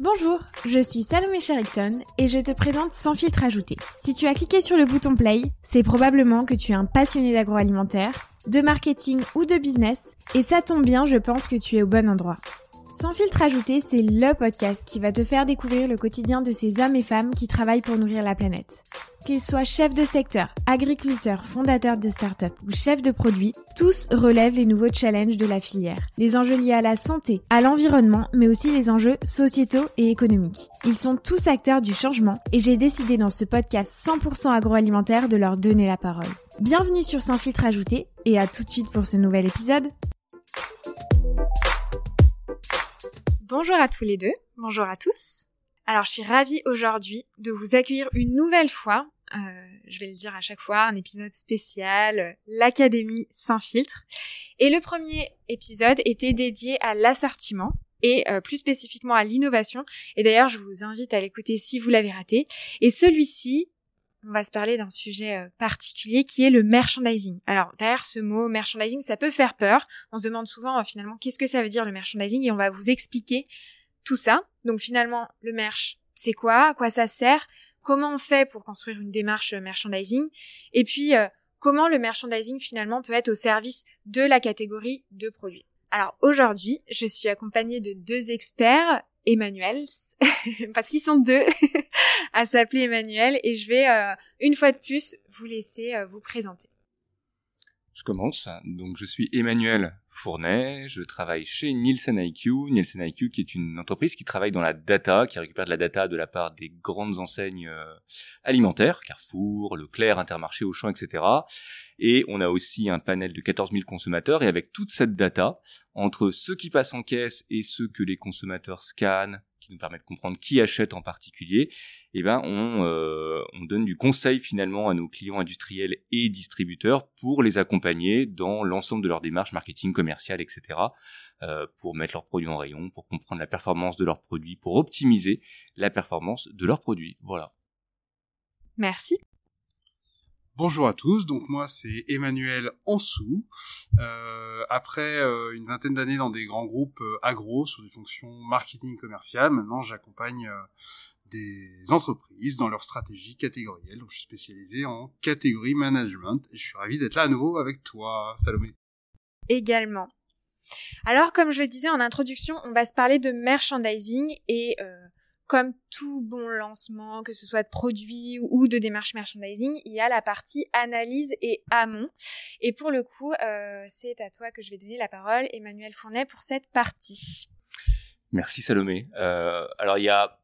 Bonjour, je suis Salomé Sherrington et je te présente Sans filtre ajouté. Si tu as cliqué sur le bouton play, c'est probablement que tu es un passionné d'agroalimentaire, de marketing ou de business et ça tombe bien, je pense que tu es au bon endroit. Sans filtre ajouté, c'est le podcast qui va te faire découvrir le quotidien de ces hommes et femmes qui travaillent pour nourrir la planète. Qu'ils soient chefs de secteur, agriculteurs, fondateurs de start-up ou chefs de produits, tous relèvent les nouveaux challenges de la filière. Les enjeux liés à la santé, à l'environnement, mais aussi les enjeux sociétaux et économiques. Ils sont tous acteurs du changement et j'ai décidé dans ce podcast 100% agroalimentaire de leur donner la parole. Bienvenue sur Sans filtre ajouté et à tout de suite pour ce nouvel épisode. Bonjour à tous les deux, bonjour à tous. Alors je suis ravie aujourd'hui de vous accueillir une nouvelle fois euh, je vais le dire à chaque fois, un épisode spécial, l'Académie sans filtre. Et le premier épisode était dédié à l'assortiment et euh, plus spécifiquement à l'innovation. Et d'ailleurs, je vous invite à l'écouter si vous l'avez raté. Et celui-ci, on va se parler d'un sujet particulier qui est le merchandising. Alors derrière ce mot merchandising, ça peut faire peur. On se demande souvent finalement qu'est-ce que ça veut dire le merchandising et on va vous expliquer tout ça. Donc finalement, le merch, c'est quoi? À quoi ça sert? Comment on fait pour construire une démarche merchandising, et puis euh, comment le merchandising finalement peut être au service de la catégorie de produits? Alors aujourd'hui, je suis accompagnée de deux experts, Emmanuel, parce qu'ils sont deux à s'appeler Emmanuel, et je vais euh, une fois de plus vous laisser euh, vous présenter. Je commence. Donc je suis Emmanuel Fournet, je travaille chez Nielsen IQ, Nielsen IQ qui est une entreprise qui travaille dans la data, qui récupère de la data de la part des grandes enseignes euh, alimentaires, Carrefour, Leclerc, Intermarché, Auchan, etc. Et on a aussi un panel de 14 000 consommateurs et avec toute cette data, entre ceux qui passent en caisse et ceux que les consommateurs scannent, qui nous permet de comprendre qui achète en particulier, eh ben on, euh, on donne du conseil finalement à nos clients industriels et distributeurs pour les accompagner dans l'ensemble de leur démarche marketing, commerciale, etc. Euh, pour mettre leurs produits en rayon, pour comprendre la performance de leurs produits, pour optimiser la performance de leurs produits. Voilà. Merci. Bonjour à tous, donc moi c'est Emmanuel Ansou. Euh, après euh, une vingtaine d'années dans des grands groupes euh, agro sur des fonctions marketing commercial, maintenant j'accompagne des entreprises dans leur stratégie catégorielle. Donc je suis spécialisé en catégorie management et je suis ravi d'être là à nouveau avec toi, Salomé. Également. Alors comme je le disais en introduction, on va se parler de merchandising et comme tout bon lancement, que ce soit de produits ou de démarche merchandising, il y a la partie analyse et amont. Et pour le coup, euh, c'est à toi que je vais donner la parole, Emmanuel Fournet, pour cette partie. Merci Salomé. Euh, alors il y a,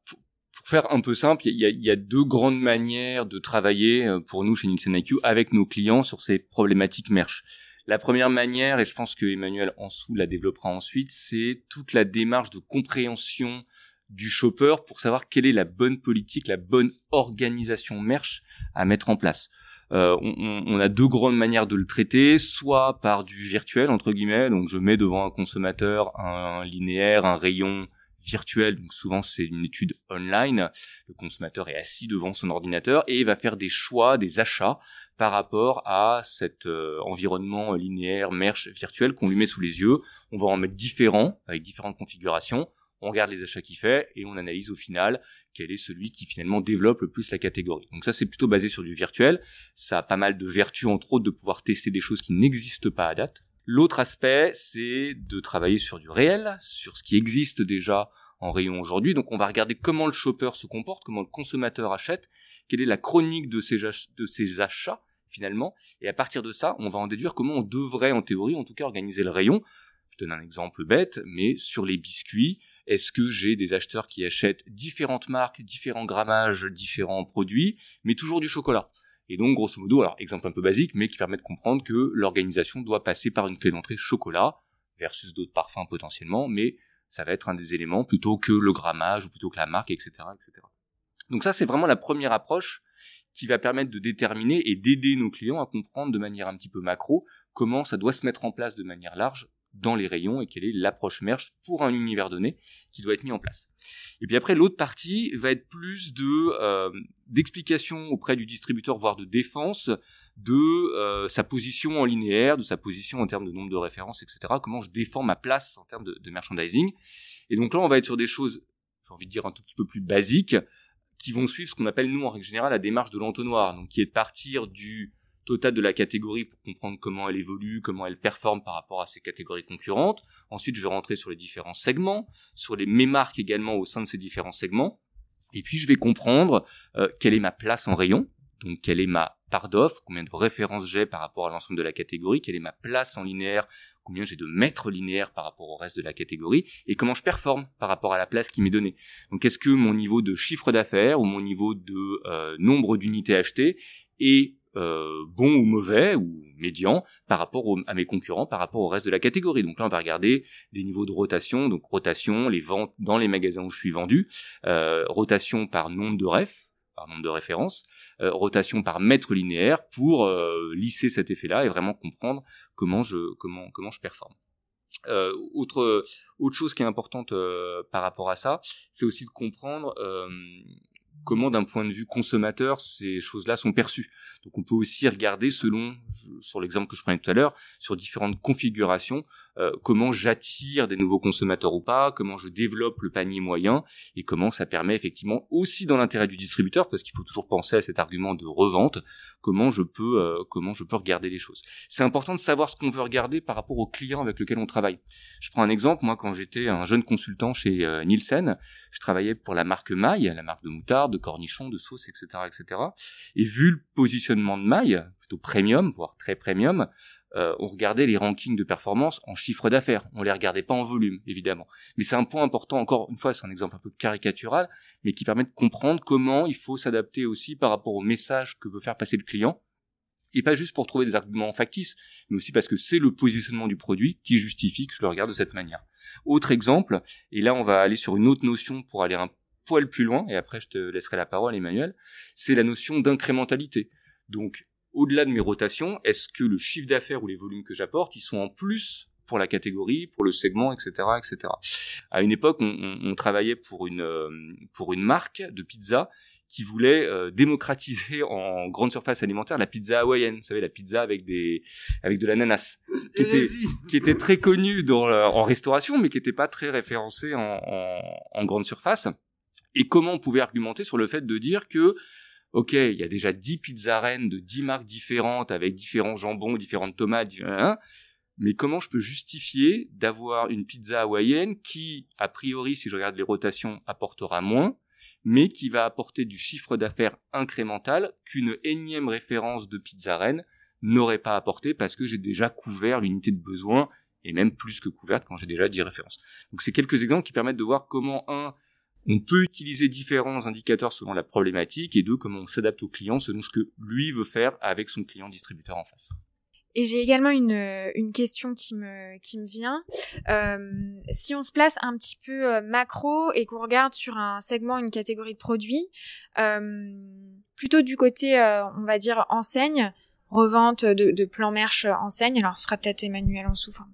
pour faire un peu simple, il y, a, il y, a, deux grandes manières de travailler euh, pour nous chez Nielsen IQ avec nos clients sur ces problématiques merch. La première manière, et je pense que Emmanuel Ansou la développera ensuite, c'est toute la démarche de compréhension du shopper pour savoir quelle est la bonne politique, la bonne organisation merch à mettre en place. Euh, on, a deux grandes manières de le traiter, soit par du virtuel entre guillemets, donc je mets devant un consommateur un, linéaire, un rayon virtuel, donc souvent c'est une étude online, le consommateur est assis devant son ordinateur et va faire des choix, des achats par rapport à cet euh, environnement linéaire, merch virtuel qu'on lui met sous les yeux. On va en mettre différents, avec différentes configurations on regarde les achats qu'il fait et on analyse au final quel est celui qui finalement développe le plus la catégorie. Donc ça c'est plutôt basé sur du virtuel, ça a pas mal de vertus entre autres de pouvoir tester des choses qui n'existent pas à date. L'autre aspect c'est de travailler sur du réel, sur ce qui existe déjà en rayon aujourd'hui. Donc on va regarder comment le shopper se comporte, comment le consommateur achète, quelle est la chronique de ses, de ses achats finalement, et à partir de ça, on va en déduire comment on devrait en théorie en tout cas organiser le rayon. Je donne un exemple bête, mais sur les biscuits, est-ce que j'ai des acheteurs qui achètent différentes marques, différents grammages, différents produits, mais toujours du chocolat? Et donc, grosso modo, alors exemple un peu basique, mais qui permet de comprendre que l'organisation doit passer par une clé d'entrée chocolat versus d'autres parfums potentiellement, mais ça va être un des éléments plutôt que le grammage ou plutôt que la marque, etc., etc. Donc ça, c'est vraiment la première approche qui va permettre de déterminer et d'aider nos clients à comprendre de manière un petit peu macro comment ça doit se mettre en place de manière large dans les rayons et quelle est l'approche merch pour un univers donné qui doit être mis en place. Et puis après, l'autre partie va être plus de euh, d'explication auprès du distributeur, voire de défense de euh, sa position en linéaire, de sa position en termes de nombre de références, etc. Comment je défends ma place en termes de, de merchandising. Et donc là, on va être sur des choses j'ai envie de dire un tout petit peu plus basiques, qui vont suivre ce qu'on appelle nous en règle générale la démarche de l'entonnoir, donc qui est de partir du total de la catégorie pour comprendre comment elle évolue, comment elle performe par rapport à ses catégories concurrentes. Ensuite, je vais rentrer sur les différents segments, sur les mes marques également au sein de ces différents segments. Et puis, je vais comprendre euh, quelle est ma place en rayon, donc quelle est ma part d'offre, combien de références j'ai par rapport à l'ensemble de la catégorie, quelle est ma place en linéaire, combien j'ai de mètres linéaires par rapport au reste de la catégorie, et comment je performe par rapport à la place qui m'est donnée. Donc est-ce que mon niveau de chiffre d'affaires ou mon niveau de euh, nombre d'unités achetées est euh, bon ou mauvais ou médian par rapport à mes concurrents, par rapport au reste de la catégorie. Donc là, on va regarder des niveaux de rotation, donc rotation, les ventes dans les magasins où je suis vendu, euh, rotation par nombre de refs, par nombre de références, euh, rotation par mètre linéaire pour lisser cet effet-là et vraiment comprendre comment je comment comment je performe. Autre autre chose qui est importante par rapport à ça, c'est aussi de comprendre comment d'un point de vue consommateur ces choses-là sont perçues. Donc on peut aussi regarder selon, sur l'exemple que je prenais tout à l'heure, sur différentes configurations, euh, comment j'attire des nouveaux consommateurs ou pas, comment je développe le panier moyen, et comment ça permet effectivement aussi dans l'intérêt du distributeur, parce qu'il faut toujours penser à cet argument de revente, comment je peux euh, comment je peux regarder les choses. C'est important de savoir ce qu'on veut regarder par rapport aux clients avec lesquels on travaille. Je prends un exemple, moi quand j'étais un jeune consultant chez euh, Nielsen, je travaillais pour la marque Maille, la marque de moutarde, de cornichons, de sauce, etc., etc. Et vu le positionnement de Maille, plutôt premium, voire très premium, euh, on regardait les rankings de performance en chiffre d'affaires. On les regardait pas en volume, évidemment. Mais c'est un point important, encore une fois, c'est un exemple un peu caricatural, mais qui permet de comprendre comment il faut s'adapter aussi par rapport au message que veut faire passer le client. Et pas juste pour trouver des arguments factices, mais aussi parce que c'est le positionnement du produit qui justifie que je le regarde de cette manière. Autre exemple, et là on va aller sur une autre notion pour aller un poil plus loin, et après je te laisserai la parole Emmanuel, c'est la notion d'incrémentalité. Donc au-delà de mes rotations, est-ce que le chiffre d'affaires ou les volumes que j'apporte, ils sont en plus pour la catégorie, pour le segment, etc., etc. À une époque, on, travaillait pour une euh, pour une marque de pizza qui voulait euh, démocratiser en grande surface alimentaire la pizza hawaïenne, vous savez la pizza avec des avec de l'ananas, qui était qui était très connue dans en restauration, mais qui n'était pas très référencée en, en, en grande surface. Et comment on pouvait argumenter sur le fait de dire que ok, il y a déjà 10 pizzarènes de 10 marques différentes avec différents jambons, différentes tomates, hein, mais comment je peux justifier d'avoir une pizza hawaïenne qui, a priori, si je regarde les rotations, apportera moins, mais qui va apporter du chiffre d'affaires incrémental qu'une énième référence de pizzarène n'aurait pas apporté parce que j'ai déjà couvert l'unité de besoin et même plus que couverte quand j'ai déjà 10 références. Donc c'est quelques exemples qui permettent de voir comment un on peut utiliser différents indicateurs selon la problématique et deux, comment on s'adapte au client selon ce que lui veut faire avec son client distributeur en face. Et j'ai également une, une question qui me, qui me vient. Euh, si on se place un petit peu euh, macro et qu'on regarde sur un segment, une catégorie de produits, euh, plutôt du côté, on va dire, enseigne, revente de, de plan merch enseigne, alors ce sera peut-être Emmanuel en souffre,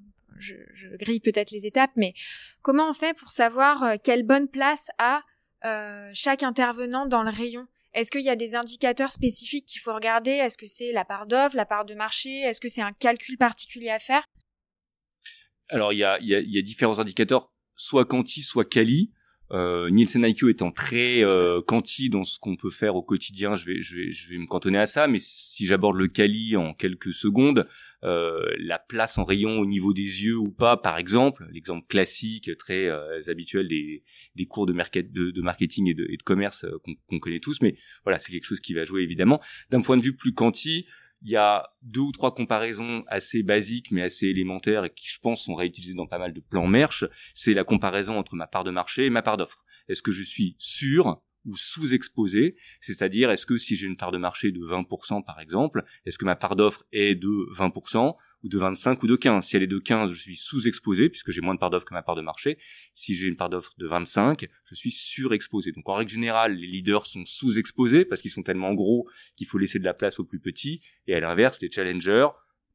je, grille peut-être les étapes, mais comment on fait pour savoir euh, quelle bonne place a euh, chaque intervenant dans le rayon? Est-ce qu'il y a des indicateurs spécifiques qu'il faut regarder? Est-ce que c'est la part d'offre, la part de marché? Est-ce que c'est un calcul particulier à faire? Alors il y a, y, y a, différents indicateurs, soit quanti, soit quali. Euh, Nielsen IQ étant très euh, quanti dans ce qu'on peut faire au quotidien, je vais, je vais, je vais me cantonner à ça. Mais si j'aborde le quali en quelques secondes, la place en rayon au niveau des yeux ou pas, par exemple, l'exemple classique très euh, habituel des, des cours de, de, de marketing et de, et de commerce euh, qu'on connaît tous. Mais voilà, c'est quelque chose qui va jouer évidemment. D'un point de vue plus quanti, il y a deux ou trois comparaisons assez basiques mais assez élémentaires et qui je pense sont réutilisées dans pas mal de plans merch. C'est la comparaison entre ma part de marché et ma part d'offre. Est-ce que je suis sûr ou sous-exposé, c'est-à-dire est-ce que si j'ai une part de marché de 20% par exemple, est-ce que ma part d'offre est de 20% ou de 25 ou de 15 Si elle est de 15, je suis sous-exposé puisque j'ai moins de part d'offre que ma part de marché. Si j'ai une part d'offre de 25, je suis surexposé. Donc en règle générale, les leaders sont sous-exposés parce qu'ils sont tellement gros qu'il faut laisser de la place aux plus petits et à l'inverse, les challengers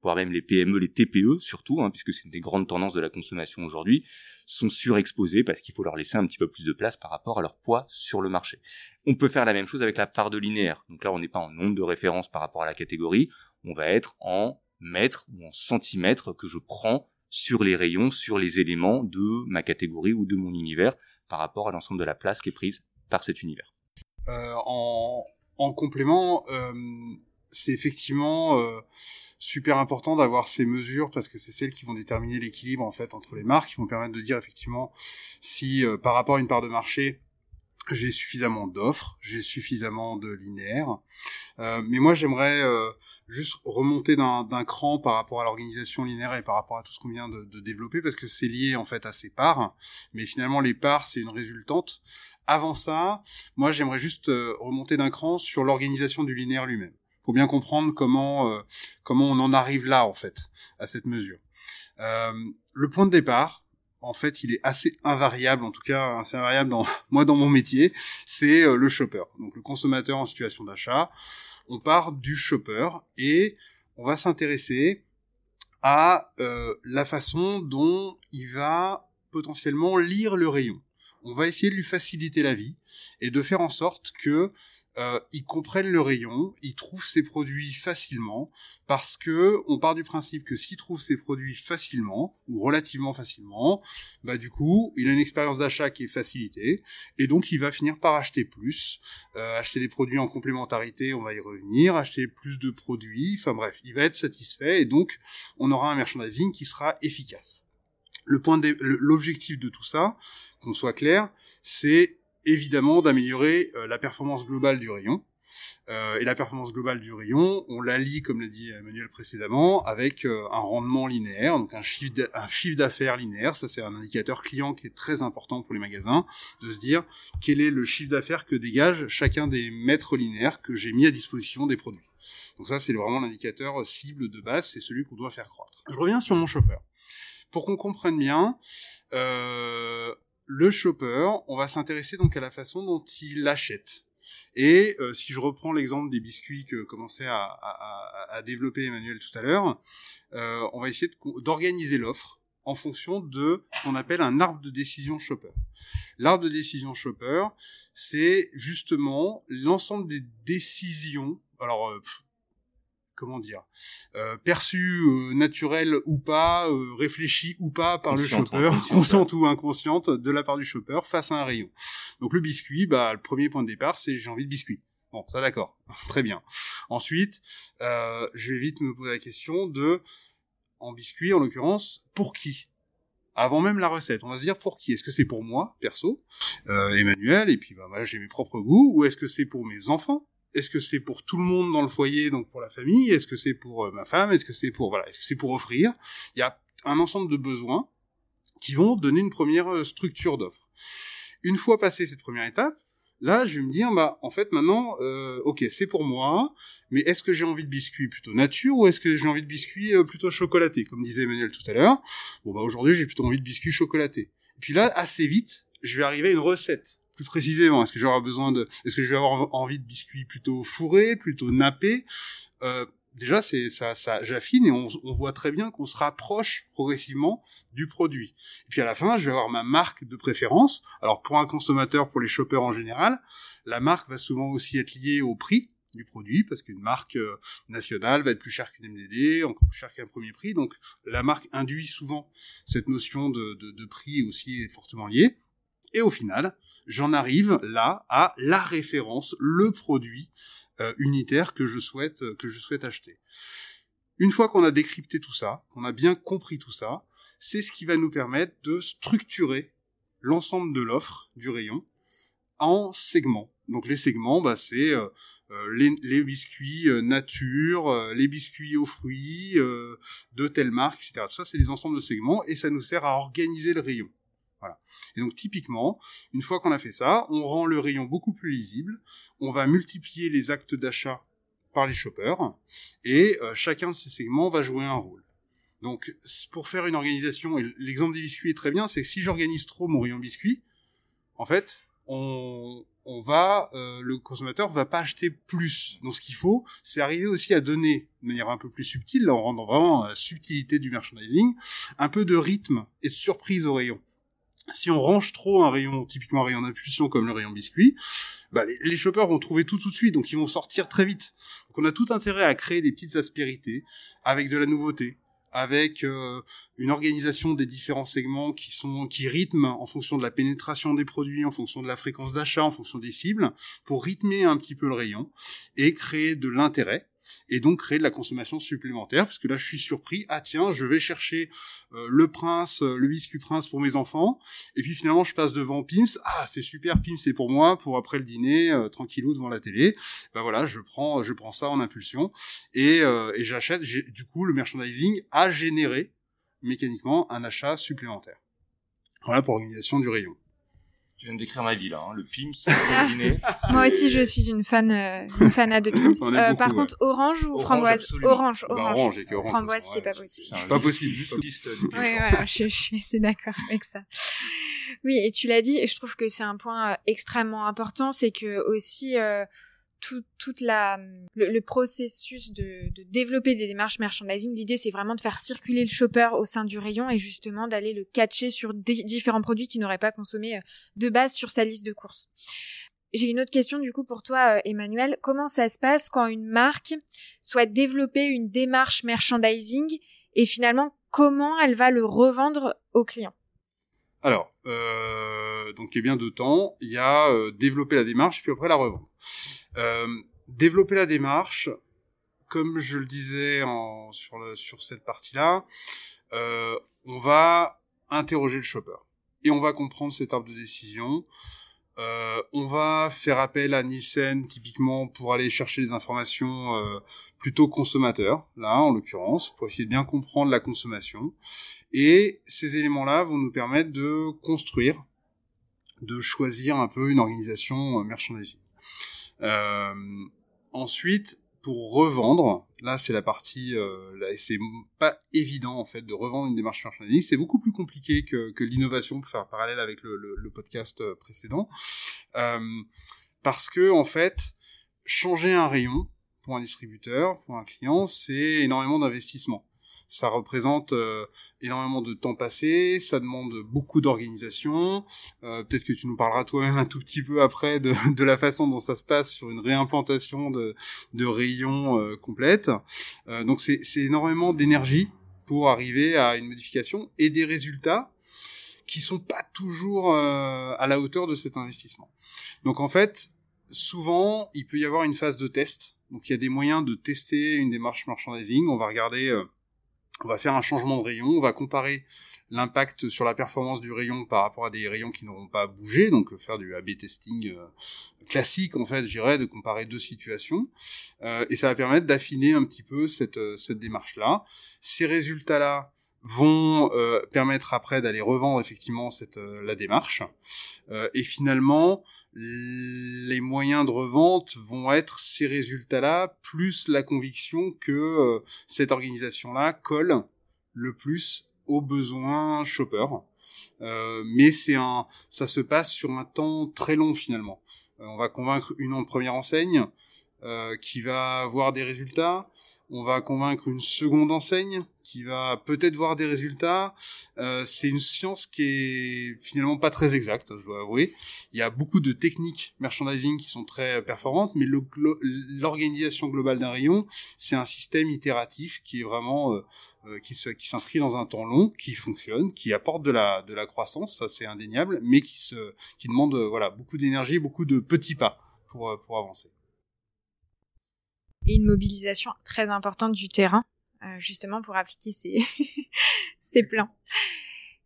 voire même les PME, les TPE surtout, hein, puisque c'est une des grandes tendances de la consommation aujourd'hui, sont surexposés parce qu'il faut leur laisser un petit peu plus de place par rapport à leur poids sur le marché. On peut faire la même chose avec la part de linéaire. Donc là, on n'est pas en nombre de références par rapport à la catégorie, on va être en mètres ou en centimètres que je prends sur les rayons, sur les éléments de ma catégorie ou de mon univers par rapport à l'ensemble de la place qui est prise par cet univers. en, en complément, c'est effectivement super important d'avoir ces mesures parce que c'est celles qui vont déterminer l'équilibre en fait entre les marques, qui vont permettre de dire effectivement si par rapport à une part de marché j'ai suffisamment d'offres, j'ai suffisamment de linéaires. Euh, mais moi, j'aimerais euh, juste remonter d'un cran par rapport à l'organisation linéaire et par rapport à tout ce qu'on vient de, de, développer, parce que c'est lié en fait à ces parts. Mais finalement, les parts, c'est une résultante. Avant ça, moi, j'aimerais juste euh, remonter d'un cran sur l'organisation du linéaire lui-même, pour bien comprendre comment euh, comment on en arrive là en fait à cette mesure. le point de départ, en fait, il est assez invariable, en tout cas assez invariable dans moi dans mon métier, c'est euh, le shopper. Donc le consommateur en situation d'achat. On part du shopper et on va s'intéresser à euh, la façon dont il va potentiellement lire le rayon. On va essayer de lui faciliter la vie et de faire en sorte que euh, ils le rayon, ils trouvent ces produits facilement, parce que on part du principe que s'ils trouvent ces produits facilement ou relativement facilement, bah du coup, il a une expérience d'achat qui est facilitée, et donc il va finir par acheter plus, euh, acheter des produits en complémentarité, on va y revenir, acheter plus de produits, enfin bref, il va être satisfait, et donc on aura un merchandising qui sera efficace. Le point, l'objectif de tout ça, qu'on soit clair, c'est évidemment d'améliorer euh, la performance globale du rayon. Euh, et la performance globale du rayon, on la lie, comme l'a dit Emmanuel précédemment, avec euh, un rendement linéaire, donc un chiffre d'affaires linéaire. Ça, c'est un indicateur client qui est très important pour les magasins, de se dire quel est le chiffre d'affaires que dégage chacun des mètres linéaires que j'ai mis à disposition des produits. Donc ça, c'est vraiment l'indicateur cible de base, c'est celui qu'on doit faire croître. Je reviens sur mon shopper. Pour qu'on comprenne bien, euh, le shopper, on va s'intéresser donc à la façon dont il achète. Et euh, si je reprends l'exemple des biscuits que commençait à, développer Emmanuel tout à l'heure, euh, on va essayer d'organiser l'offre en fonction de ce qu'on appelle un arbre de décision shopper. L'arbre de décision shopper, c'est justement l'ensemble des décisions. Alors, comment dire euh, perçu euh, naturel ou pas euh, réfléchi ou pas par le shopper consciente ou inconsciente de la part du shopper face à un rayon. Donc le biscuit bah le premier point de départ c'est j'ai envie de biscuit. Bon ça d'accord. Très bien. Ensuite euh, je vais vite me poser la question de en biscuit en l'occurrence pour qui? Avant même la recette, on va se dire pour qui? Est-ce que c'est pour moi, perso, euh, Emmanuel, et puis bah, moi j'ai mes propres goûts, ou est-ce que c'est pour mes enfants? Est-ce que c'est pour tout le monde dans le foyer, donc pour la famille? Est-ce que c'est pour euh, ma femme? Est-ce que c'est pour voilà Est-ce que c'est pour offrir? Il y a un ensemble de besoins qui vont donner une première euh, structure d'offre. Une fois passé cette première étape, là, je vais me dire, bah, en fait, maintenant, euh, ok, c'est pour moi, mais est-ce que j'ai envie de biscuits plutôt nature ou est-ce que j'ai envie de biscuits plutôt chocolatés, comme disait Emmanuel tout à l'heure? Bon, bah, aujourd'hui, j'ai plutôt envie de biscuits chocolatés. Et puis là, assez vite, je vais arriver à une recette plus précisément Est-ce que j'aurai besoin de, est-ce que je vais avoir envie de biscuits plutôt fourrés, plutôt nappés? Euh, Déjà, c'est ça, ça j'affine et on, on, voit très bien qu'on se rapproche progressivement du produit. Et puis à la fin, je vais avoir ma marque de préférence. Alors pour un consommateur, pour les shoppers en général, la marque va souvent aussi être liée au prix du produit parce qu'une marque euh, nationale va être plus chère qu'une MDD, encore plus chère qu'un premier prix. Donc la marque induit souvent cette notion de, de, de prix aussi fortement liée. Et au final, j'en arrive là à la référence, le produit euh, unitaire que je souhaite euh, que je souhaite acheter. Une fois qu'on a décrypté tout ça, qu'on a bien compris tout ça, c'est ce qui va nous permettre de structurer l'ensemble de l'offre du rayon en segments. Donc les segments, bah, c'est euh, les, biscuits nature, les biscuits aux fruits de telle marque, etc. Tout ça, c'est des ensembles de segments et ça nous sert à organiser le rayon. Et donc typiquement, une fois qu'on a fait ça, on rend le rayon beaucoup plus lisible, on va multiplier les actes d'achat par les shoppers, et euh, chacun de ces segments va jouer un rôle. Donc pour faire une organisation, et l'exemple des biscuits est très bien, c'est que si j'organise trop mon rayon biscuit, en fait, on, va, euh, le consommateur va pas acheter plus. Donc ce qu'il faut, c'est arriver aussi à donner de manière un peu plus subtile, là rentre vraiment la subtilité du merchandising, un peu de rythme et de surprise au rayon si on range trop un rayon, typiquement un rayon d'impulsion comme le rayon biscuit, bah les, shoppers vont trouver tout tout de suite, donc ils vont sortir très vite. Donc on a tout intérêt à créer des petites aspérités avec de la nouveauté, avec euh, une organisation des différents segments qui sont qui rythment en fonction de la pénétration des produits, en fonction de la fréquence d'achat, en fonction des cibles, pour rythmer un petit peu le rayon et créer de l'intérêt et donc créer de la consommation supplémentaire parce que là je suis surpris. Ah tiens je vais chercher euh, le prince euh, le biscuit prince pour mes enfants. Et puis finalement je passe devant Pims ah c'est super Pims c'est pour moi. Pour après le dîner euh, tranquillou devant la télé. Ben voilà je prends je prends ça en impulsion. Et, et j'achète du coup le merchandising a généré mécaniquement un achat supplémentaire. Voilà pour l'organisation du rayon tu viens de décrire ma vie là, hein. le Pims, le dîner. Moi aussi, je suis une fan, euh, une fanade de Pims. Euh, par contre, orange ou framboise? Orange, bah, orange. orange, orange framboise, c'est pas possible. C'est pas possible, juste. Oui, voilà, je, je suis assez d'accord avec ça. Oui, et tu l'as dit, et je trouve que c'est un point euh, extrêmement important, c'est que aussi. Euh, tout, toute la le, processus de, développer des démarches merchandising, l'idée c'est vraiment de faire circuler le shopper au sein du rayon et justement d'aller le catcher sur différents produits qu'il n'aurait pas consommé euh, de base sur sa liste de courses. J'ai une autre question du coup pour toi, euh, Emmanuel. Comment ça se passe quand une marque souhaite développer une démarche merchandising et finalement comment elle va le revendre au client? Alors, euh, donc il y a bien deux temps. Il y a euh, développer la démarche puis après la revendre. Euh, développer la démarche, comme je le disais sur, sur cette partie-là, euh, on va interroger le shopper et on va comprendre cette arbre de décision. Euh, on va faire appel à Nielsen typiquement pour aller chercher des informations euh, plutôt consommateurs, là en l'occurrence, pour essayer de bien comprendre la consommation. Et ces éléments-là vont nous permettre de construire, de choisir un peu une organisation euh, merchandising. Euh, ensuite, pour revendre, là c'est la partie, euh, là, c'est pas évident en fait de revendre une démarche merchandising, c'est beaucoup plus compliqué que, que l'innovation pour faire parallèle avec le, le, le podcast euh, précédent, euh, parce que en fait changer un rayon pour un distributeur, pour un client, c'est énormément d'investissement ça représente euh, énormément de temps passé, ça demande beaucoup d'organisation. Euh, peut-être que tu nous parleras toi-même un tout petit peu après de, de, la façon dont ça se passe sur une réimplantation de, de rayons euh, complète. donc c'est énormément d'énergie pour arriver à une modification et des résultats qui sont pas toujours à la hauteur de cet investissement. Donc en fait, souvent, il peut y avoir une phase de test. Donc il y a des moyens de tester une démarche merchandising. On va regarder on va faire un changement de rayon, on va comparer l'impact sur la performance du rayon par rapport à des rayons qui n'auront pas bougé, donc euh, faire du A/B testing euh, classique en fait, j'irais de comparer deux situations, euh, et ça va permettre d'affiner un petit peu cette cette démarche là. Ces résultats là vont permettre après d'aller revendre effectivement cette la démarche, et finalement les moyens de revente vont être ces résultats-là, plus la conviction que euh, cette organisation-là colle le plus aux besoins shopper. Euh, mais c'est un, ça se passe sur un temps très long finalement. Euh, on va convaincre une première enseigne qui va avoir des résultats on va convaincre une seconde enseigne qui va peut-être voir des résultats. Euh, c'est une science qui est finalement pas très exacte, je dois avouer. Il y a beaucoup de techniques merchandising qui sont très performantes, mais l'organisation globale d'un rayon, c'est un système itératif qui est vraiment euh, euh, qui s'inscrit dans un temps long, qui fonctionne, qui apporte de la de la croissance, ça c'est indéniable, mais qui se qui demande voilà beaucoup d'énergie, beaucoup de petits pas pour pour avancer et une mobilisation très importante du terrain, euh, justement pour appliquer ces, ces plans.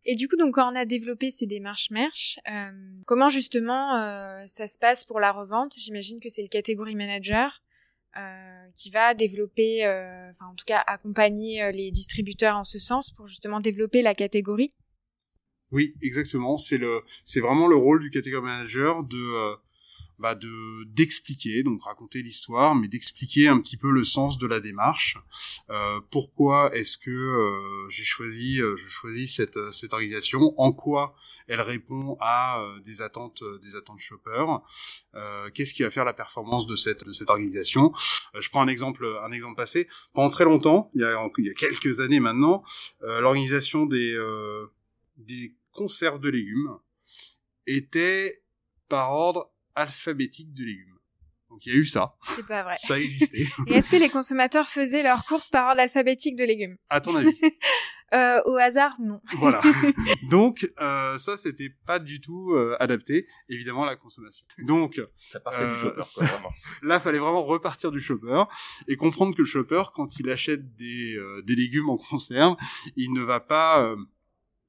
Et du coup, donc quand on a développé ces démarches merch, euh, comment justement euh, ça se passe pour la revente? J'imagine que c'est le catégorie manager euh, qui va développer, euh, enfin en tout cas accompagner les distributeurs en ce sens pour justement développer la catégorie? Oui, exactement. C'est le, c'est vraiment le rôle du catégorie manager de bah de d'expliquer, donc raconter l'histoire, mais d'expliquer un petit peu le sens de la démarche. Euh, pourquoi est-ce que euh, j'ai choisi, euh, je choisis cette cette organisation? En quoi elle répond à des attentes des attentes shopper Qu'est-ce qui va faire la performance de cette de cette organisation? Je prends un exemple un exemple passé. Pendant très longtemps, il y a il y a quelques années maintenant, l'organisation des des conserves de légumes était par ordre alphabétique de légumes. Donc il y a eu ça. C'est pas vrai. Ça existait. Et est-ce que les consommateurs faisaient leurs courses par ordre alphabétique de légumes? À ton avis? Euh, Au hasard, non. Voilà. Donc euh, ça, c'était pas du tout euh, adapté, évidemment, à la consommation. Donc ça partait du shopper, ça- quoi, vraiment. là, fallait vraiment repartir du shopper et comprendre que le shopper, quand il achète des, euh, des légumes en conserve, il ne va pas euh,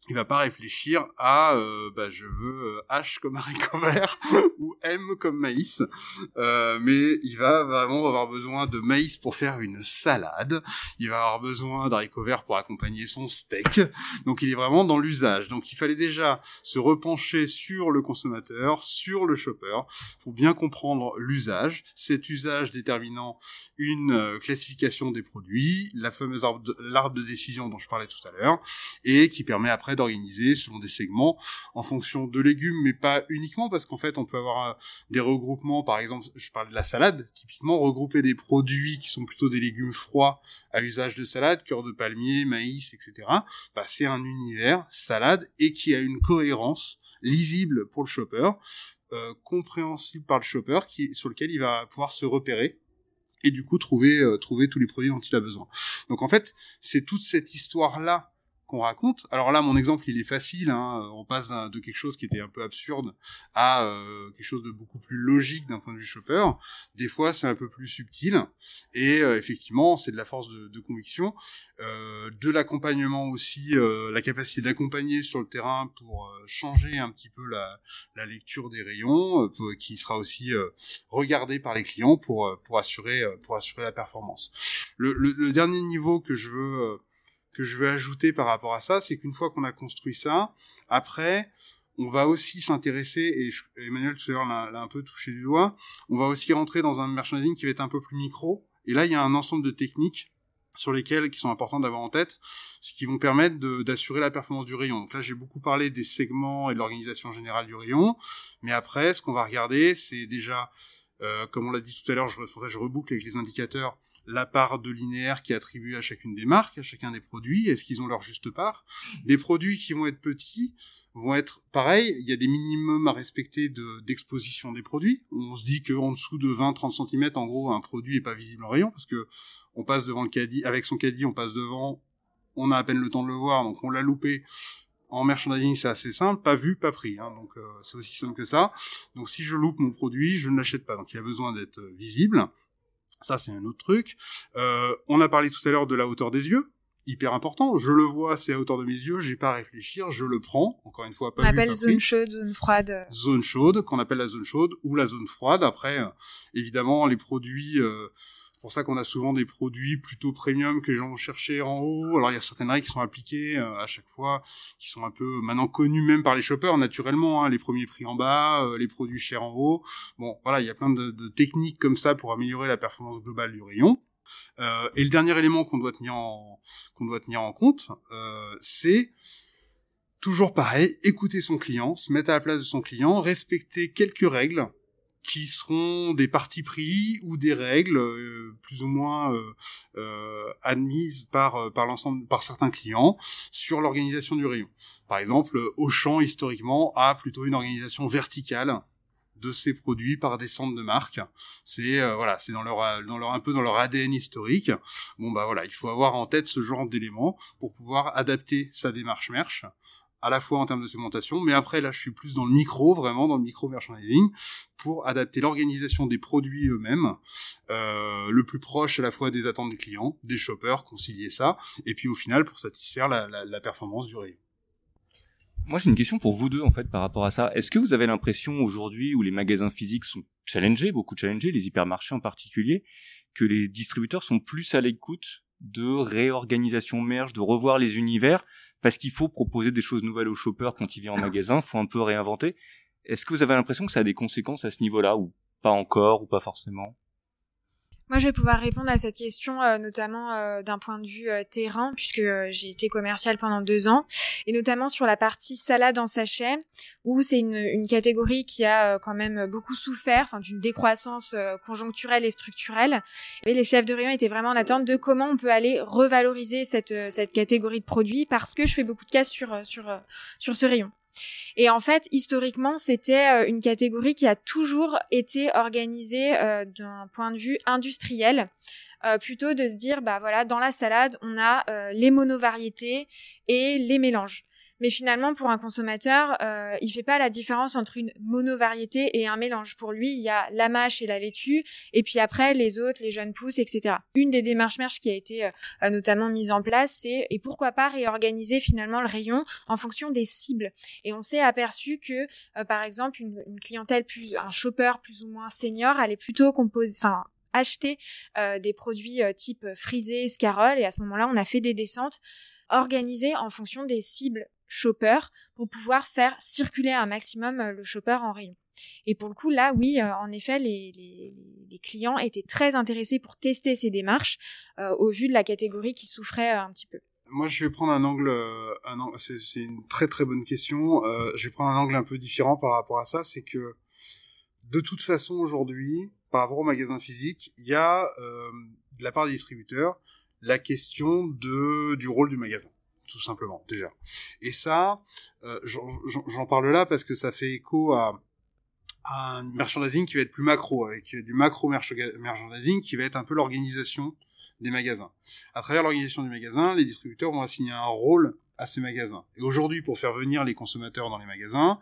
il va pas réfléchir à euh, bah, je veux euh, H comme haricot vert ou M comme maïs, Euh, mais il va vraiment avoir besoin de maïs pour faire une salade, il va avoir besoin d'haricots verts pour accompagner son steak, donc il est vraiment dans l'usage. Donc il fallait déjà se repencher sur le consommateur, sur le shopper, pour bien comprendre l'usage, cet usage déterminant une euh, classification des produits, la fameuse arbre de, décision dont je parlais tout à l'heure, et qui permet après d'organiser selon des segments en fonction de légumes, mais pas uniquement, parce qu'en fait on peut avoir euh, des regroupements, par exemple, je parle de la salade, typiquement regrouper des produits qui sont plutôt des légumes froids à usage de salade, cœur de palmier, maïs, etc. Bah, c'est un univers salade et qui a une cohérence lisible pour le shopper, euh, compréhensible par le shopper, qui, sur lequel il va pouvoir se repérer et du coup trouver euh, trouver tous les produits dont il a besoin. Donc en fait, c'est toute cette histoire là qu'on raconte. Alors là, mon exemple, il est facile. Hein. On passe de quelque chose qui était un peu absurde à euh, quelque chose de beaucoup plus logique d'un point de vue shopper. Des fois, c'est un peu plus subtil. Et euh, effectivement, c'est de la force de, conviction, euh, de l'accompagnement aussi, euh, la capacité d'accompagner sur le terrain pour euh, changer un petit peu la, la lecture des rayons, euh, qui sera aussi euh, regardé par les clients pour euh, pour assurer euh, pour assurer la performance. Le, dernier niveau que je veux euh, que je veux ajouter par rapport à ça, c'est qu'une fois qu'on a construit ça, après, on va aussi s'intéresser, et Emmanuel tout à l'heure l'a un peu touché du doigt, on va aussi rentrer dans un merchandising qui va être un peu plus micro, et là il y a un ensemble de techniques sur lesquelles qui sont importantes d'avoir en tête, ce qui vont permettre d'assurer la performance du rayon. Donc là j'ai beaucoup parlé des segments et de l'organisation générale du rayon, mais après ce qu'on va regarder c'est déjà euh, comme on l'a dit tout à l'heure, je, je reboucle avec les indicateurs, la part de linéaire qui est attribuée à chacune des marques, à chacun des produits, est-ce qu'ils ont leur juste part? Des produits qui vont être petits vont être pareil, il y a des minimums à respecter de d'exposition des produits. On se dit qu'en dessous de 20-30 cm, en gros, un produit est pas visible en rayon, parce que on passe devant le caddie, avec son caddie, on passe devant, on a à peine le temps de le voir, donc on l'a loupé. En merchandising, c'est assez simple, pas vu, pas pris. Hein, donc euh, c'est aussi simple que ça. Donc si je loupe mon produit, je ne l'achète pas. Donc il a besoin d'être euh, visible. Ça c'est un autre truc. Euh, on a parlé tout à l'heure de la hauteur des yeux, hyper important. Je le vois, c'est à hauteur de mes yeux, j'ai pas à réfléchir, je le prends. Encore une fois, pas On appelle pas zone pris. chaude, zone froide. Zone chaude, qu'on appelle la zone chaude ou la zone froide. Après, euh, évidemment, les produits. euh, pour ça qu'on a souvent des produits plutôt premium que les gens vont chercher en haut. Alors il y a certaines règles qui sont appliquées euh, à chaque fois, qui sont un peu maintenant connues même par les shoppers naturellement. hein, les premiers prix en bas, euh, les produits chers en haut. Bon, voilà, il y a plein de, techniques comme ça pour améliorer la performance globale du rayon. Euh, et le dernier élément qu'on doit tenir en qu'on doit tenir en compte, euh, c'est toujours pareil, écouter son client, se mettre à la place de son client, respecter quelques règles qui seront des partis pris ou des règles euh, plus ou moins euh, euh, admises par par l'ensemble par certains clients sur l'organisation du rayon. Par exemple, Auchan historiquement a plutôt une organisation verticale de ses produits par des centres de marque. C'est euh, voilà, c'est dans leur dans leur un peu dans leur ADN historique. Bon bah voilà, il faut avoir en tête ce genre d'éléments pour pouvoir adapter sa démarche merch à la fois en termes de segmentation, mais après là je suis plus dans le micro, vraiment dans le micro merchandising, pour adapter l'organisation des produits eux-mêmes, euh, le plus proche à la fois des attentes des clients, des shoppers, concilier ça, et puis au final pour satisfaire la, la, la performance du rayon. Moi, j'ai une question pour vous deux, en fait, par rapport à ça. Est-ce que vous avez l'impression aujourd'hui où les magasins physiques sont challengés, beaucoup challengés, les hypermarchés en particulier, que les distributeurs sont plus à l'écoute de réorganisation merge, de revoir les univers, parce qu'il faut proposer des choses nouvelles aux shoppers quand il vient en magasin, faut un peu réinventer. Est-ce que vous avez l'impression que ça a des conséquences à ce niveau-là, ou pas encore, ou pas forcément? Moi, je vais pouvoir répondre à cette question, euh, notamment euh, d'un point de vue euh, terrain, puisque euh, j'ai été commerciale pendant deux ans, et notamment sur la partie salade en sachet, où c'est une, une catégorie qui a euh, quand même beaucoup souffert, enfin d'une décroissance euh, conjoncturelle et structurelle. Et les chefs de rayon étaient vraiment en attente de comment on peut aller revaloriser cette cette catégorie de produits, parce que je fais beaucoup de cas sur sur sur ce rayon. Et en fait, historiquement, c'était une catégorie qui a toujours été organisée d'un point de vue industriel. plutôt de se dire bah voilà dans la salade on a les monovariétés et les mélanges mais finalement, pour un consommateur, euh, il fait pas la différence entre une monovariété et un mélange. Pour lui, il y a la mâche et la laitue, et puis après les autres, les jeunes pousses, etc. Une des démarches merch qui a été euh, notamment mise en place, c'est et pourquoi pas réorganiser finalement le rayon en fonction des cibles. Et on s'est aperçu que, euh, par exemple, une, une, clientèle plus, un shopper plus ou moins senior allait plutôt composer, enfin acheter euh, des produits type frisé, scarole, et à ce moment-là, on a fait des descentes organisées en fonction des cibles shopper pour pouvoir faire circuler un maximum euh, le shopper en rayon. Et pour le coup, là, oui, euh, en effet, les, les, les, clients étaient très intéressés pour tester ces démarches euh, au vu de la catégorie qui souffrait un petit peu. Moi, je vais prendre un angle, un, c'est une très très bonne question. je vais prendre un angle un peu différent par rapport à ça, c'est que de toute façon aujourd'hui, par rapport au magasin physique, il y a de la part des distributeurs la question de du rôle du magasin tout simplement déjà. Et ça, euh, j'en parle là parce que ça fait écho à, un merchandising qui va être plus macro, avec du macro merchandising qui va être un peu l'organisation des magasins. À travers l'organisation du magasin, les distributeurs vont assigner un rôle à ces magasins. Et aujourd'hui, pour faire venir les consommateurs dans les magasins,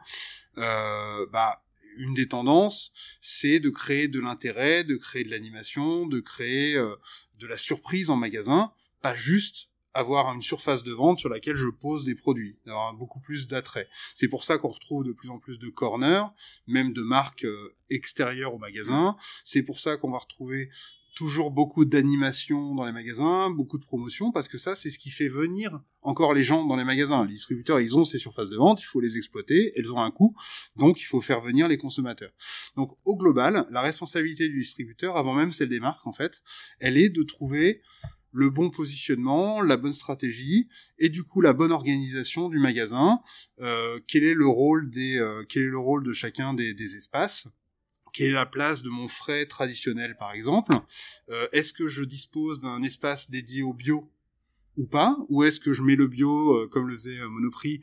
euh, bah une des tendances, c'est de créer de l'intérêt, de créer de l'animation, de créer euh, de la surprise en magasin, pas juste avoir une surface de vente sur laquelle je pose des produits, d'avoir beaucoup plus d'attrait. C'est pour ça qu'on retrouve de plus en plus de corners, même de marques euh, extérieures au magasin. C'est pour ça qu'on va retrouver toujours beaucoup d'animation dans les magasins, beaucoup de promotions, parce que ça, c'est ce qui fait venir encore les gens dans les magasins. Les distributeurs, ils ont ces surfaces de vente, il faut les exploiter, elles ont un coût, donc il faut faire venir les consommateurs. Donc au global, la responsabilité du distributeur, avant même celle des marques, en fait, elle est de trouver le bon positionnement, la bonne stratégie et du coup la bonne organisation du magasin. Euh, quel est le rôle des, euh, quel est le rôle de chacun des, espaces? Quelle est la place de mon frais traditionnel par exemple? Euh, Est-ce que je dispose d'un espace dédié au bio ou pas? Ou est-ce que je mets le bio, euh, comme le faisait Monoprix,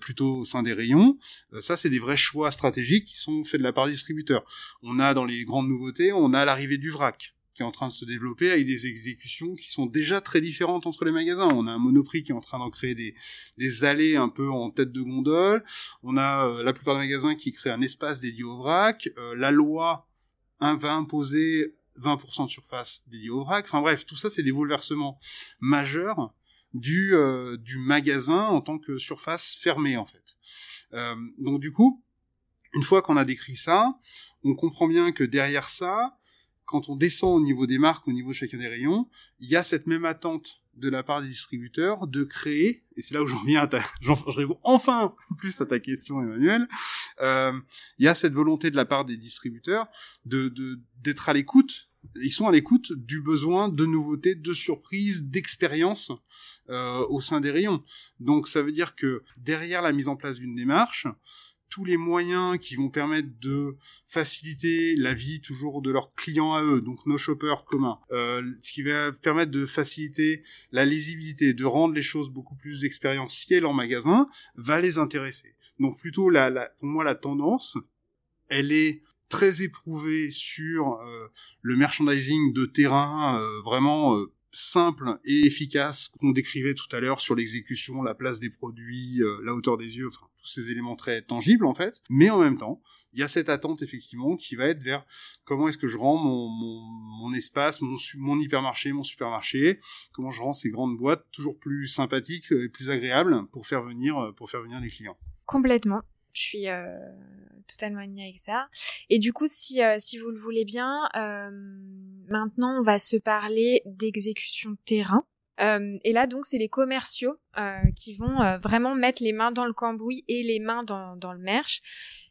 plutôt au sein des rayons? Ça, c'est des vrais choix stratégiques qui sont faits de la part des distributeurs. On a dans les grandes nouveautés, on a l'arrivée du vrac qui est en train de se développer avec des exécutions qui sont déjà très différentes entre les magasins. On a un Monoprix qui est en train d'en créer des, des allées un peu en tête de gondole. On a euh, la plupart des magasins qui créent un espace dédié au vrac. Euh, la loi va imposer 20% de surface dédiée au vrac. Enfin bref, tout ça c'est des bouleversements majeurs du, euh, du magasin en tant que surface fermée en fait. donc du coup, une fois qu'on a décrit ça, on comprend bien que derrière ça, quand on descend au niveau des marques, au niveau de chacun des rayons, il y a cette même attente de la part des distributeurs de créer, et c'est là où j'en viens à ta, j'en réponds enfin plus à ta question, Emmanuel, euh, il y a cette volonté de la part des distributeurs de, d'être à l'écoute, ils sont à l'écoute du besoin de nouveautés, de surprises, d'expériences euh, au sein des rayons. Donc ça veut dire que derrière la mise en place d'une démarche, tous les moyens qui vont permettre de faciliter la vie toujours de leurs clients à eux, donc nos shoppers communs, euh, ce qui va permettre de faciliter la lisibilité, de rendre les choses beaucoup plus expérientielles en magasin, va les intéresser. Donc plutôt la, pour moi la tendance, elle est très éprouvée sur euh, le merchandising de terrain, euh, vraiment simple et efficace qu'on décrivait tout à l'heure sur l'exécution, la place des produits, la hauteur des yeux, enfin tous ces éléments très tangibles en fait, mais en même temps, il y a cette attente effectivement qui va être vers comment est-ce que je rends mon, mon, mon espace, mon, hypermarché, mon supermarché, comment je rends ces grandes boîtes toujours plus sympathiques et plus agréables pour faire venir pour faire venir les clients. Complètement. Je suis euh, totalement alignée avec ça. Et du coup, si, euh, si vous le voulez bien, euh, maintenant on va se parler d'exécution terrain. Euh, et là, donc, c'est les commerciaux euh, qui vont euh, vraiment mettre les mains dans le cambouis et les mains dans, dans le merch.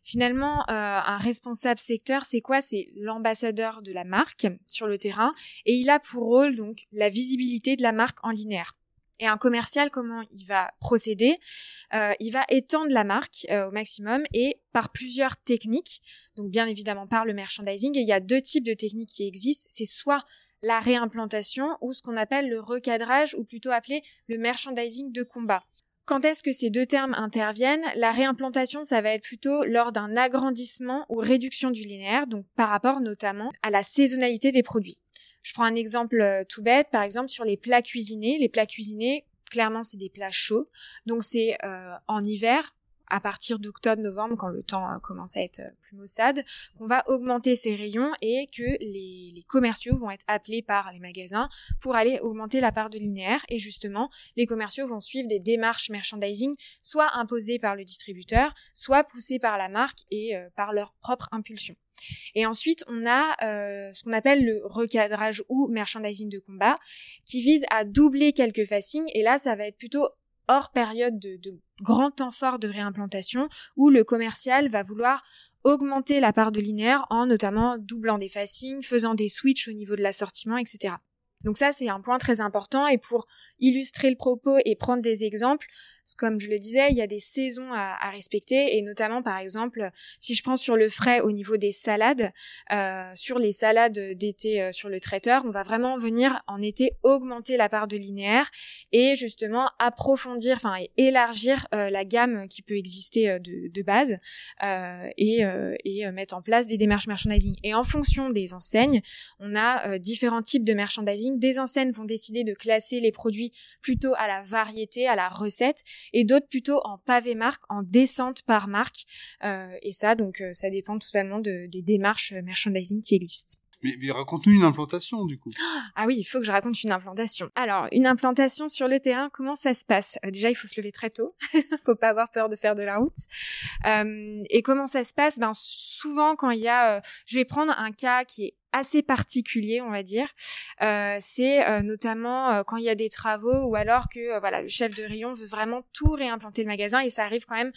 Finalement, un responsable secteur, c'est quoi? C'est l'ambassadeur de la marque sur le terrain, et il a pour rôle donc la visibilité de la marque en linéaire. Et un commercial, comment il va procéder? Il va étendre la marque au maximum et par plusieurs techniques. Donc bien évidemment par le merchandising. Et il y a deux types de techniques qui existent. C'est soit la réimplantation ou ce qu'on appelle le recadrage ou plutôt appelé le merchandising de combat. Quand est-ce que ces deux termes interviennent? La réimplantation, ça va être plutôt lors d'un agrandissement ou réduction du linéaire, donc par rapport notamment à la saisonnalité des produits. Je prends un exemple euh, tout bête, par exemple sur les plats cuisinés. Les plats cuisinés, clairement, c'est des plats chauds, donc c'est euh, en hiver, à partir d'octobre-novembre, quand le temps euh, commence à être euh, plus maussade, qu'on va augmenter ces rayons et que les, commerciaux vont être appelés par les magasins pour aller augmenter la part de linéaire. Et justement, les commerciaux vont suivre des démarches merchandising, soit imposées par le distributeur, soit poussées par la marque et euh, par leur propre impulsion. Et ensuite, on a euh, ce qu'on appelle le recadrage ou merchandising de combat, qui vise à doubler quelques facings. Et là, ça va être plutôt hors période de, grand temps fort de réimplantation où le commercial va vouloir augmenter la part de linéaire en notamment doublant des facings, faisant des switches au niveau de l'assortiment, etc. Donc ça, c'est un point très important et pour illustrer le propos et prendre des exemples, comme je le disais, il y a des saisons à, à, respecter et notamment par exemple, si je prends sur le frais au niveau des salades, euh, sur les salades d'été euh, sur le traiteur, on va vraiment venir en été augmenter la part de linéaire et justement approfondir, enfin élargir euh, la gamme qui peut exister euh, de, de, base euh, et, et mettre en place des démarches merchandising. Et en fonction des enseignes, on a différents types de merchandising. Des enseignes vont décider de classer les produits plutôt à la variété, à la recette et d'autres plutôt en pavé marque, en descente par marque. Euh, et ça, donc, euh, ça dépend totalement de, des démarches euh, merchandising qui existent. Mais, mais raconte-nous une implantation du coup. Ah oui, il faut que je raconte une implantation. Alors, une implantation sur le terrain, comment ça se passe? Déjà, il faut se lever très tôt. faut pas avoir peur de faire de la route. Euh, et comment ça se passe? Ben souvent quand il y a, je vais prendre un cas qui est assez particulier, on va dire. Euh, c'est euh, notamment euh, quand il y a des travaux ou alors que voilà le chef de rayon veut vraiment tout réimplanter le magasin et ça arrive quand même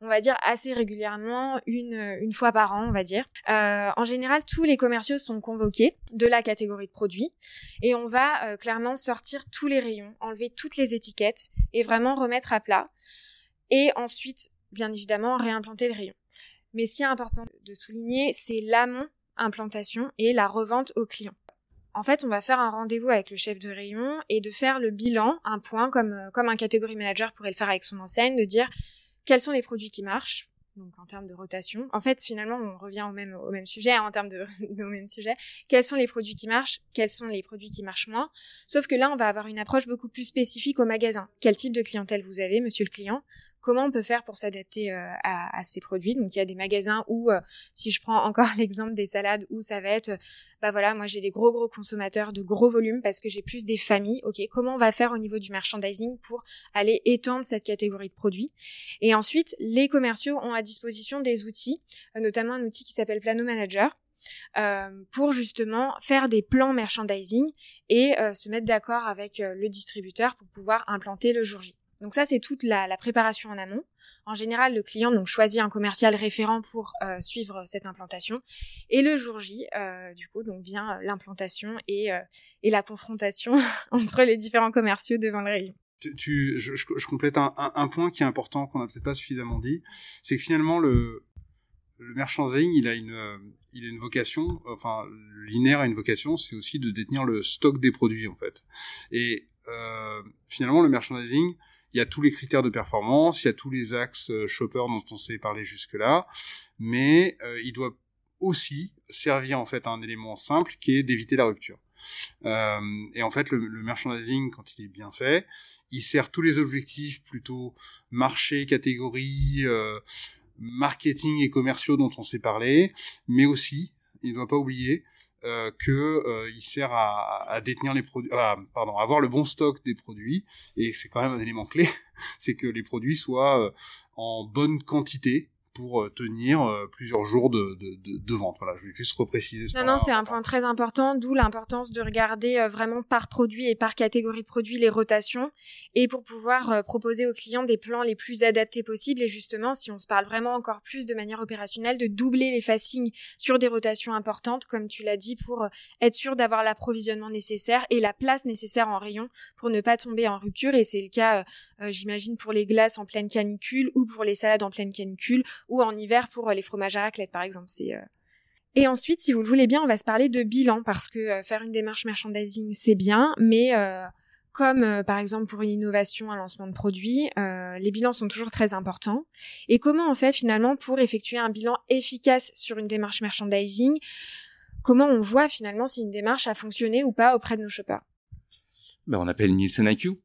on va dire assez régulièrement, une, une fois par an, on va dire. en général, tous les commerciaux sont convoqués de la catégorie de produits et on va clairement sortir tous les rayons, enlever toutes les étiquettes et vraiment remettre à plat. Et ensuite, bien évidemment, réimplanter le rayon. Mais ce qui est important de souligner, c'est l'amont implantation et la revente au client. En fait, on va faire un rendez-vous avec le chef de rayon et de faire le bilan, un point comme euh, comme un catégorie manager pourrait le faire avec son enseigne, de dire quels sont les produits qui marchent, donc en termes de rotation. En fait, finalement, on revient au même sujet, hein, en termes de au même sujet. Quels sont les produits qui marchent Quels sont les produits qui marchent moins Sauf que là, on va avoir une approche beaucoup plus spécifique au magasin. Quel type de clientèle vous avez, monsieur le client? Comment on peut faire pour s'adapter euh, à, ces produits. Donc il y a des magasins où, euh, si je prends encore l'exemple des salades, où ça va être, euh, bah voilà, moi j'ai des gros gros consommateurs de gros volumes parce que j'ai plus des familles. Ok, comment on va faire au niveau du merchandising pour aller étendre cette catégorie de produits? Et ensuite, les commerciaux ont à disposition des outils, notamment un outil qui s'appelle Plano Manager. Pour justement faire des plans merchandising et se mettre d'accord avec le distributeur pour pouvoir implanter le jour J. Donc ça, c'est toute la, préparation en amont. En général, le client donc choisit un commercial référent pour euh, suivre cette implantation. Et le jour J, euh, du coup, donc vient l'implantation et, euh, et la confrontation entre les différents commerciaux devant le rayon. Tu, je, complète un, point qui est important qu'on n'a peut-être pas suffisamment dit, c'est que finalement le, merchandising, il a une, il a une vocation, enfin, linéaire a une vocation, c'est aussi de détenir le stock des produits en fait. Et finalement, le merchandising, il y a tous les critères de performance, il y a tous les axes euh, shopper dont on s'est parlé jusque-là, mais euh, il doit aussi servir en fait à un élément simple qui est d'éviter la rupture. Euh, et en fait, le, merchandising, quand il est bien fait, il sert tous les objectifs plutôt marché, catégorie, marketing et commerciaux dont on s'est parlé, mais aussi, il ne doit pas oublier euh, que euh, sert à, à détenir les produits, pardon, avoir le bon stock des produits. Et c'est quand même un élément clé, c'est que les produits soient euh, en bonne quantité pour euh, tenir euh, plusieurs jours de, de, de, de, vente. Voilà, je vais juste repréciser ce Non, non, c'est un point très important, d'où l'importance de regarder euh, vraiment par produit et par catégorie de produits les rotations, et pour pouvoir proposer aux clients des plans les plus adaptés possibles, et justement, si on se parle vraiment encore plus de manière opérationnelle, de doubler les facings sur des rotations importantes, comme tu l'as dit, pour être sûr d'avoir l'approvisionnement nécessaire et la place nécessaire en rayon pour ne pas tomber en rupture, et c'est le cas, j'imagine, pour les glaces en pleine canicule ou pour les salades en pleine canicule ou en hiver pour euh, les fromages à raclette par exemple. Euh. et ensuite, si vous le voulez bien, on va se parler de bilan parce que euh, faire une démarche merchandising c'est bien, mais comme euh, par exemple pour une innovation, un lancement de produit, euh, les bilans sont toujours très importants. Et comment on fait finalement pour effectuer un bilan efficace sur une démarche merchandising? Comment on voit finalement si une démarche a fonctionné ou pas auprès de nos shoppers? Ben, On appelle Nielsen IQ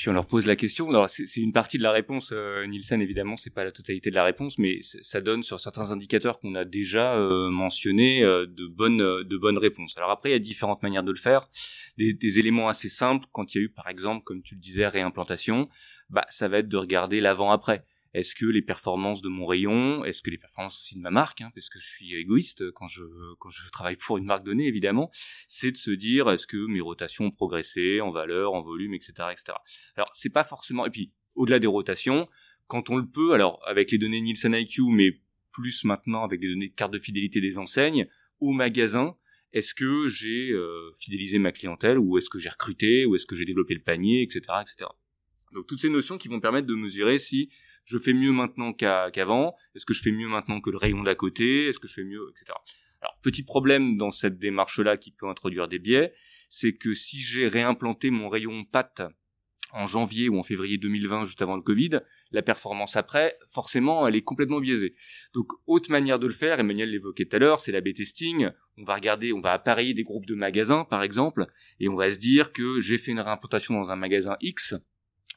puis on leur pose la question. Alors c'est une partie de la réponse, euh, Nielsen évidemment, c'est pas la totalité de la réponse, mais ça donne sur certains indicateurs qu'on a déjà euh, mentionnés euh, de bonnes euh, de bonnes réponses. Alors après il y a différentes manières de le faire. Des, des, éléments assez simples quand il y a eu par exemple, comme tu le disais, réimplantation, bah ça va être de regarder l'avant-après. Est-ce que les performances de mon rayon, est-ce que les performances aussi de ma marque, hein, parce que je suis égoïste quand je quand je travaille pour une marque donnée évidemment, c'est de se dire est-ce que mes rotations ont progressé en valeur, en volume, etc., etc. Alors c'est pas forcément et puis au-delà des rotations, quand on le peut, alors avec les données Nielsen IQ, mais plus maintenant avec des données de carte de fidélité des enseignes, au magasin, est-ce que j'ai euh, fidélisé ma clientèle ou est-ce que j'ai recruté ou est-ce que j'ai développé le panier, etc., etc. Donc toutes ces notions qui vont permettre de mesurer si je fais mieux maintenant qu'avant? Est-ce que je fais mieux maintenant que le rayon d'à côté? Est-ce que je fais mieux, etc. Alors, petit problème dans cette démarche-là qui peut introduire des biais, c'est que si j'ai réimplanté mon rayon pâte en janvier ou en février 2020, juste avant le Covid, la performance après, forcément, elle est complètement biaisée. Donc, autre manière de le faire, Emmanuel l'évoquait tout à l'heure, c'est la B-testing. On va regarder, on va appareiller des groupes de magasins, par exemple, et on va se dire que j'ai fait une réimplantation dans un magasin X.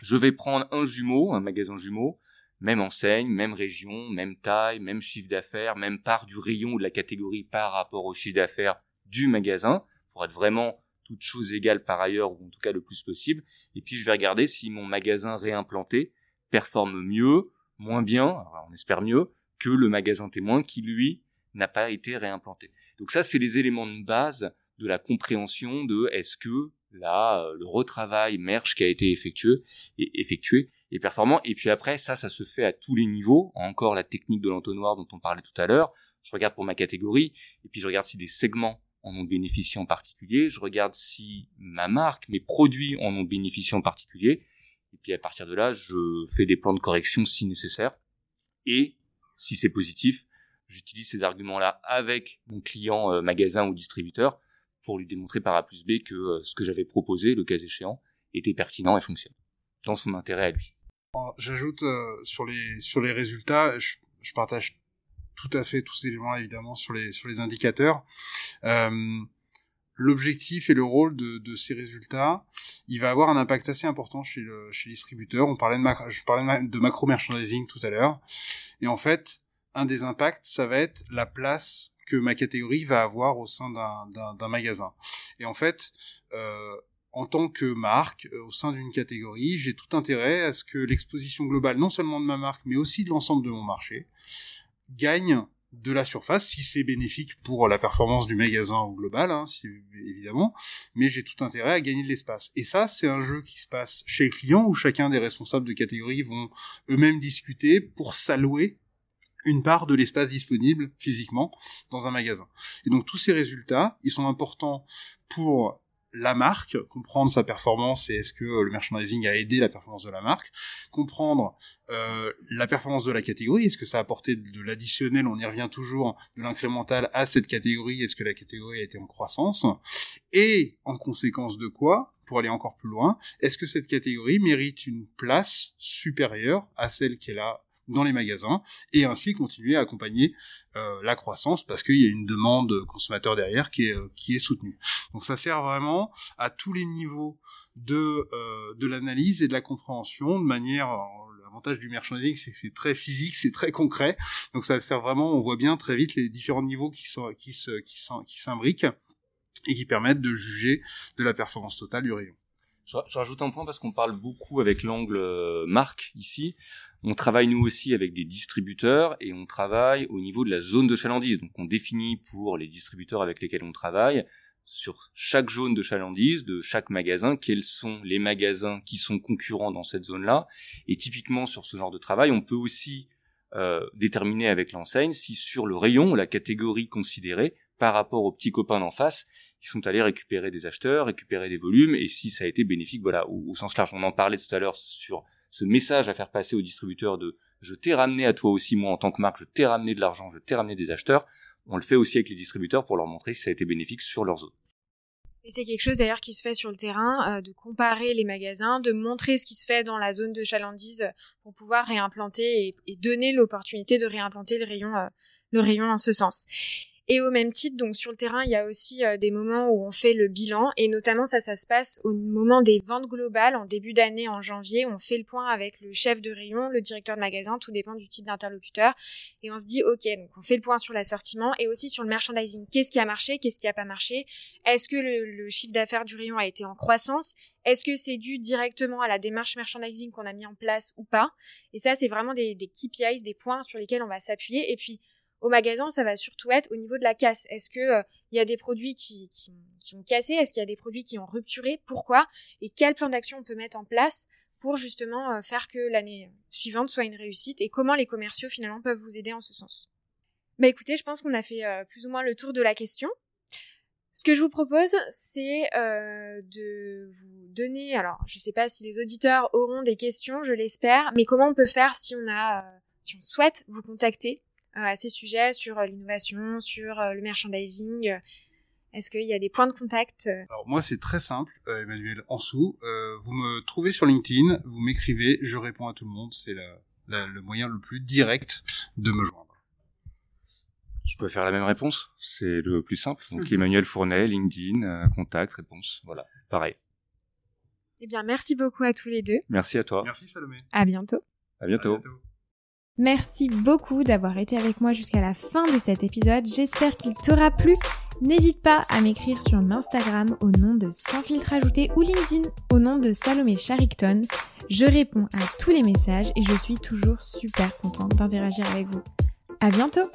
Je vais prendre un jumeau, un magasin jumeau, même enseigne, même région, même taille, même chiffre d'affaires, même part du rayon ou de la catégorie par rapport au chiffre d'affaires du magasin, pour être vraiment toutes choses égales par ailleurs, ou en tout cas le plus possible. Et puis je vais regarder si mon magasin réimplanté performe mieux, moins bien, on espère mieux, que le magasin témoin qui, lui, n'a pas été réimplanté. Donc ça, c'est les éléments de base de la compréhension de est-ce que là, le retravail merge qui a été effectué, effectué et performant. Et puis après, ça, ça se fait à tous les niveaux. Encore la technique de l'entonnoir dont on parlait tout à l'heure. Je regarde pour ma catégorie, et puis je regarde si des segments en ont bénéficié en particulier. Je regarde si ma marque, mes produits en ont bénéficié en particulier. Et puis à partir de là, je fais des plans de correction si nécessaire. Et si c'est positif, j'utilise ces arguments-là avec mon client euh, magasin ou distributeur pour lui démontrer par A plus B que euh, ce que j'avais proposé, le cas échéant, était pertinent et fonctionne dans son intérêt à lui. J'ajoute euh, sur les sur les résultats, je, je, partage tout à fait tous ces éléments évidemment sur les sur les indicateurs. Euh, L'objectif et le rôle de, de, ces résultats, il va avoir un impact assez important chez le chez les distributeurs. On parlait de macro, je parlais de macro merchandising tout à l'heure, et en fait, un des impacts, ça va être la place que ma catégorie va avoir au sein d'un magasin. Et en fait, euh, en tant que marque euh, au sein d'une catégorie, j'ai tout intérêt à ce que l'exposition globale, non seulement de ma marque, mais aussi de l'ensemble de mon marché, gagne de la surface, si c'est bénéfique pour la performance du magasin au global, hein, si, évidemment, mais j'ai tout intérêt à gagner de l'espace. Et ça, c'est un jeu qui se passe chez le client, où chacun des responsables de catégorie vont eux-mêmes discuter pour s'allouer une part de l'espace disponible physiquement dans un magasin. Et donc tous ces résultats, ils sont importants pour la marque, comprendre sa performance et est-ce que le merchandising a aidé la performance de la marque, comprendre euh, la performance de la catégorie, est-ce que ça a apporté de l'additionnel, on y revient toujours, de l'incrémental à cette catégorie, est-ce que la catégorie a été en croissance, et en conséquence de quoi, pour aller encore plus loin, est-ce que cette catégorie mérite une place supérieure à celle qu'elle a dans les magasins et ainsi continuer à accompagner euh, la croissance parce qu'il y a une demande consommateur derrière qui est, euh, qui est soutenue. Donc ça sert vraiment à tous les niveaux de, euh, de l'analyse et de la compréhension de manière l'avantage du merchandising c'est que c'est très physique c'est très concret donc ça sert vraiment on voit bien très vite les différents niveaux qui sont qui se qui qui s'imbriquent et qui permettent de juger de la performance totale du rayon je, rajoute un point parce qu'on parle beaucoup avec l'angle marque ici. On travaille nous aussi avec des distributeurs et on travaille au niveau de la zone de chalandise. Donc on définit pour les distributeurs avec lesquels on travaille sur chaque zone de chalandise de chaque magasin quels sont les magasins qui sont concurrents dans cette zone-là. Et typiquement sur ce genre de travail, on peut aussi euh, déterminer avec l'enseigne si sur le rayon, la catégorie considérée, par rapport aux petits copains d'en face, ils sont allés récupérer des acheteurs, récupérer des volumes, et si ça a été bénéfique, voilà, au, au sens large. On en parlait tout à l'heure sur ce message à faire passer aux distributeurs de je t'ai ramené à toi aussi moi en tant que marque, je t'ai ramené de l'argent, je t'ai ramené des acheteurs, on le fait aussi avec les distributeurs pour leur montrer si ça a été bénéfique sur leur zone. Et c'est quelque chose d'ailleurs qui se fait sur le terrain, euh, de comparer les magasins, de montrer ce qui se fait dans la zone de chalandise pour pouvoir réimplanter et, donner l'opportunité de réimplanter le rayon, euh, le rayon en ce sens. Et au même titre, donc sur le terrain, il y a aussi euh, des moments où on fait le bilan, et notamment ça, ça se passe au moment des ventes globales, en début d'année, en janvier, on fait le point avec le chef de rayon, le directeur de magasin, tout dépend du type d'interlocuteur, et on se dit, ok, donc on fait le point sur l'assortiment et aussi sur le merchandising. Qu'est-ce qui a marché, qu'est-ce qui a pas marché? Est-ce que le, chiffre d'affaires du rayon a été en croissance? Est-ce que c'est dû directement à la démarche merchandising qu'on a mis en place ou pas? Et ça, c'est vraiment des, des KPIs, des points sur lesquels on va s'appuyer. Et puis, au magasin, ça va surtout être au niveau de la casse. Est-ce que il euh, y a des produits qui, ont cassé? Est-ce qu'il y a des produits qui ont rupturé? Pourquoi? Et quel plan d'action on peut mettre en place pour justement euh, faire que l'année suivante soit une réussite? Et comment les commerciaux finalement peuvent vous aider en ce sens? Bah écoutez, je pense qu'on a fait euh, plus ou moins le tour de la question. Ce que je vous propose, c'est de vous donner, alors je ne sais pas si les auditeurs auront des questions, je l'espère, mais comment on peut faire si on a, si on souhaite vous contacter? À ces sujets sur euh, l'innovation, sur euh, le merchandising Est-ce qu'il y a des points de contact Alors moi c'est très simple, Emmanuel Ansou. Euh, vous me trouvez sur LinkedIn, vous m'écrivez, je réponds à tout le monde. C'est le moyen le plus direct de me joindre. Je peux faire la même réponse, c'est le plus simple. Donc mhm. Emmanuel Fournet, LinkedIn, contact, réponse, voilà, pareil. Eh bien, merci beaucoup à tous les deux. Merci à toi. Merci Salomé. À bientôt. À bientôt. À bientôt. Merci beaucoup d'avoir été avec moi jusqu'à la fin de cet épisode. J'espère qu'il t'aura plu. N'hésite pas à m'écrire sur Instagram au nom de Sans filtre ajouté ou LinkedIn au nom de Salomé Charicton. Je réponds à tous les messages et je suis toujours super contente d'interagir avec vous. À bientôt!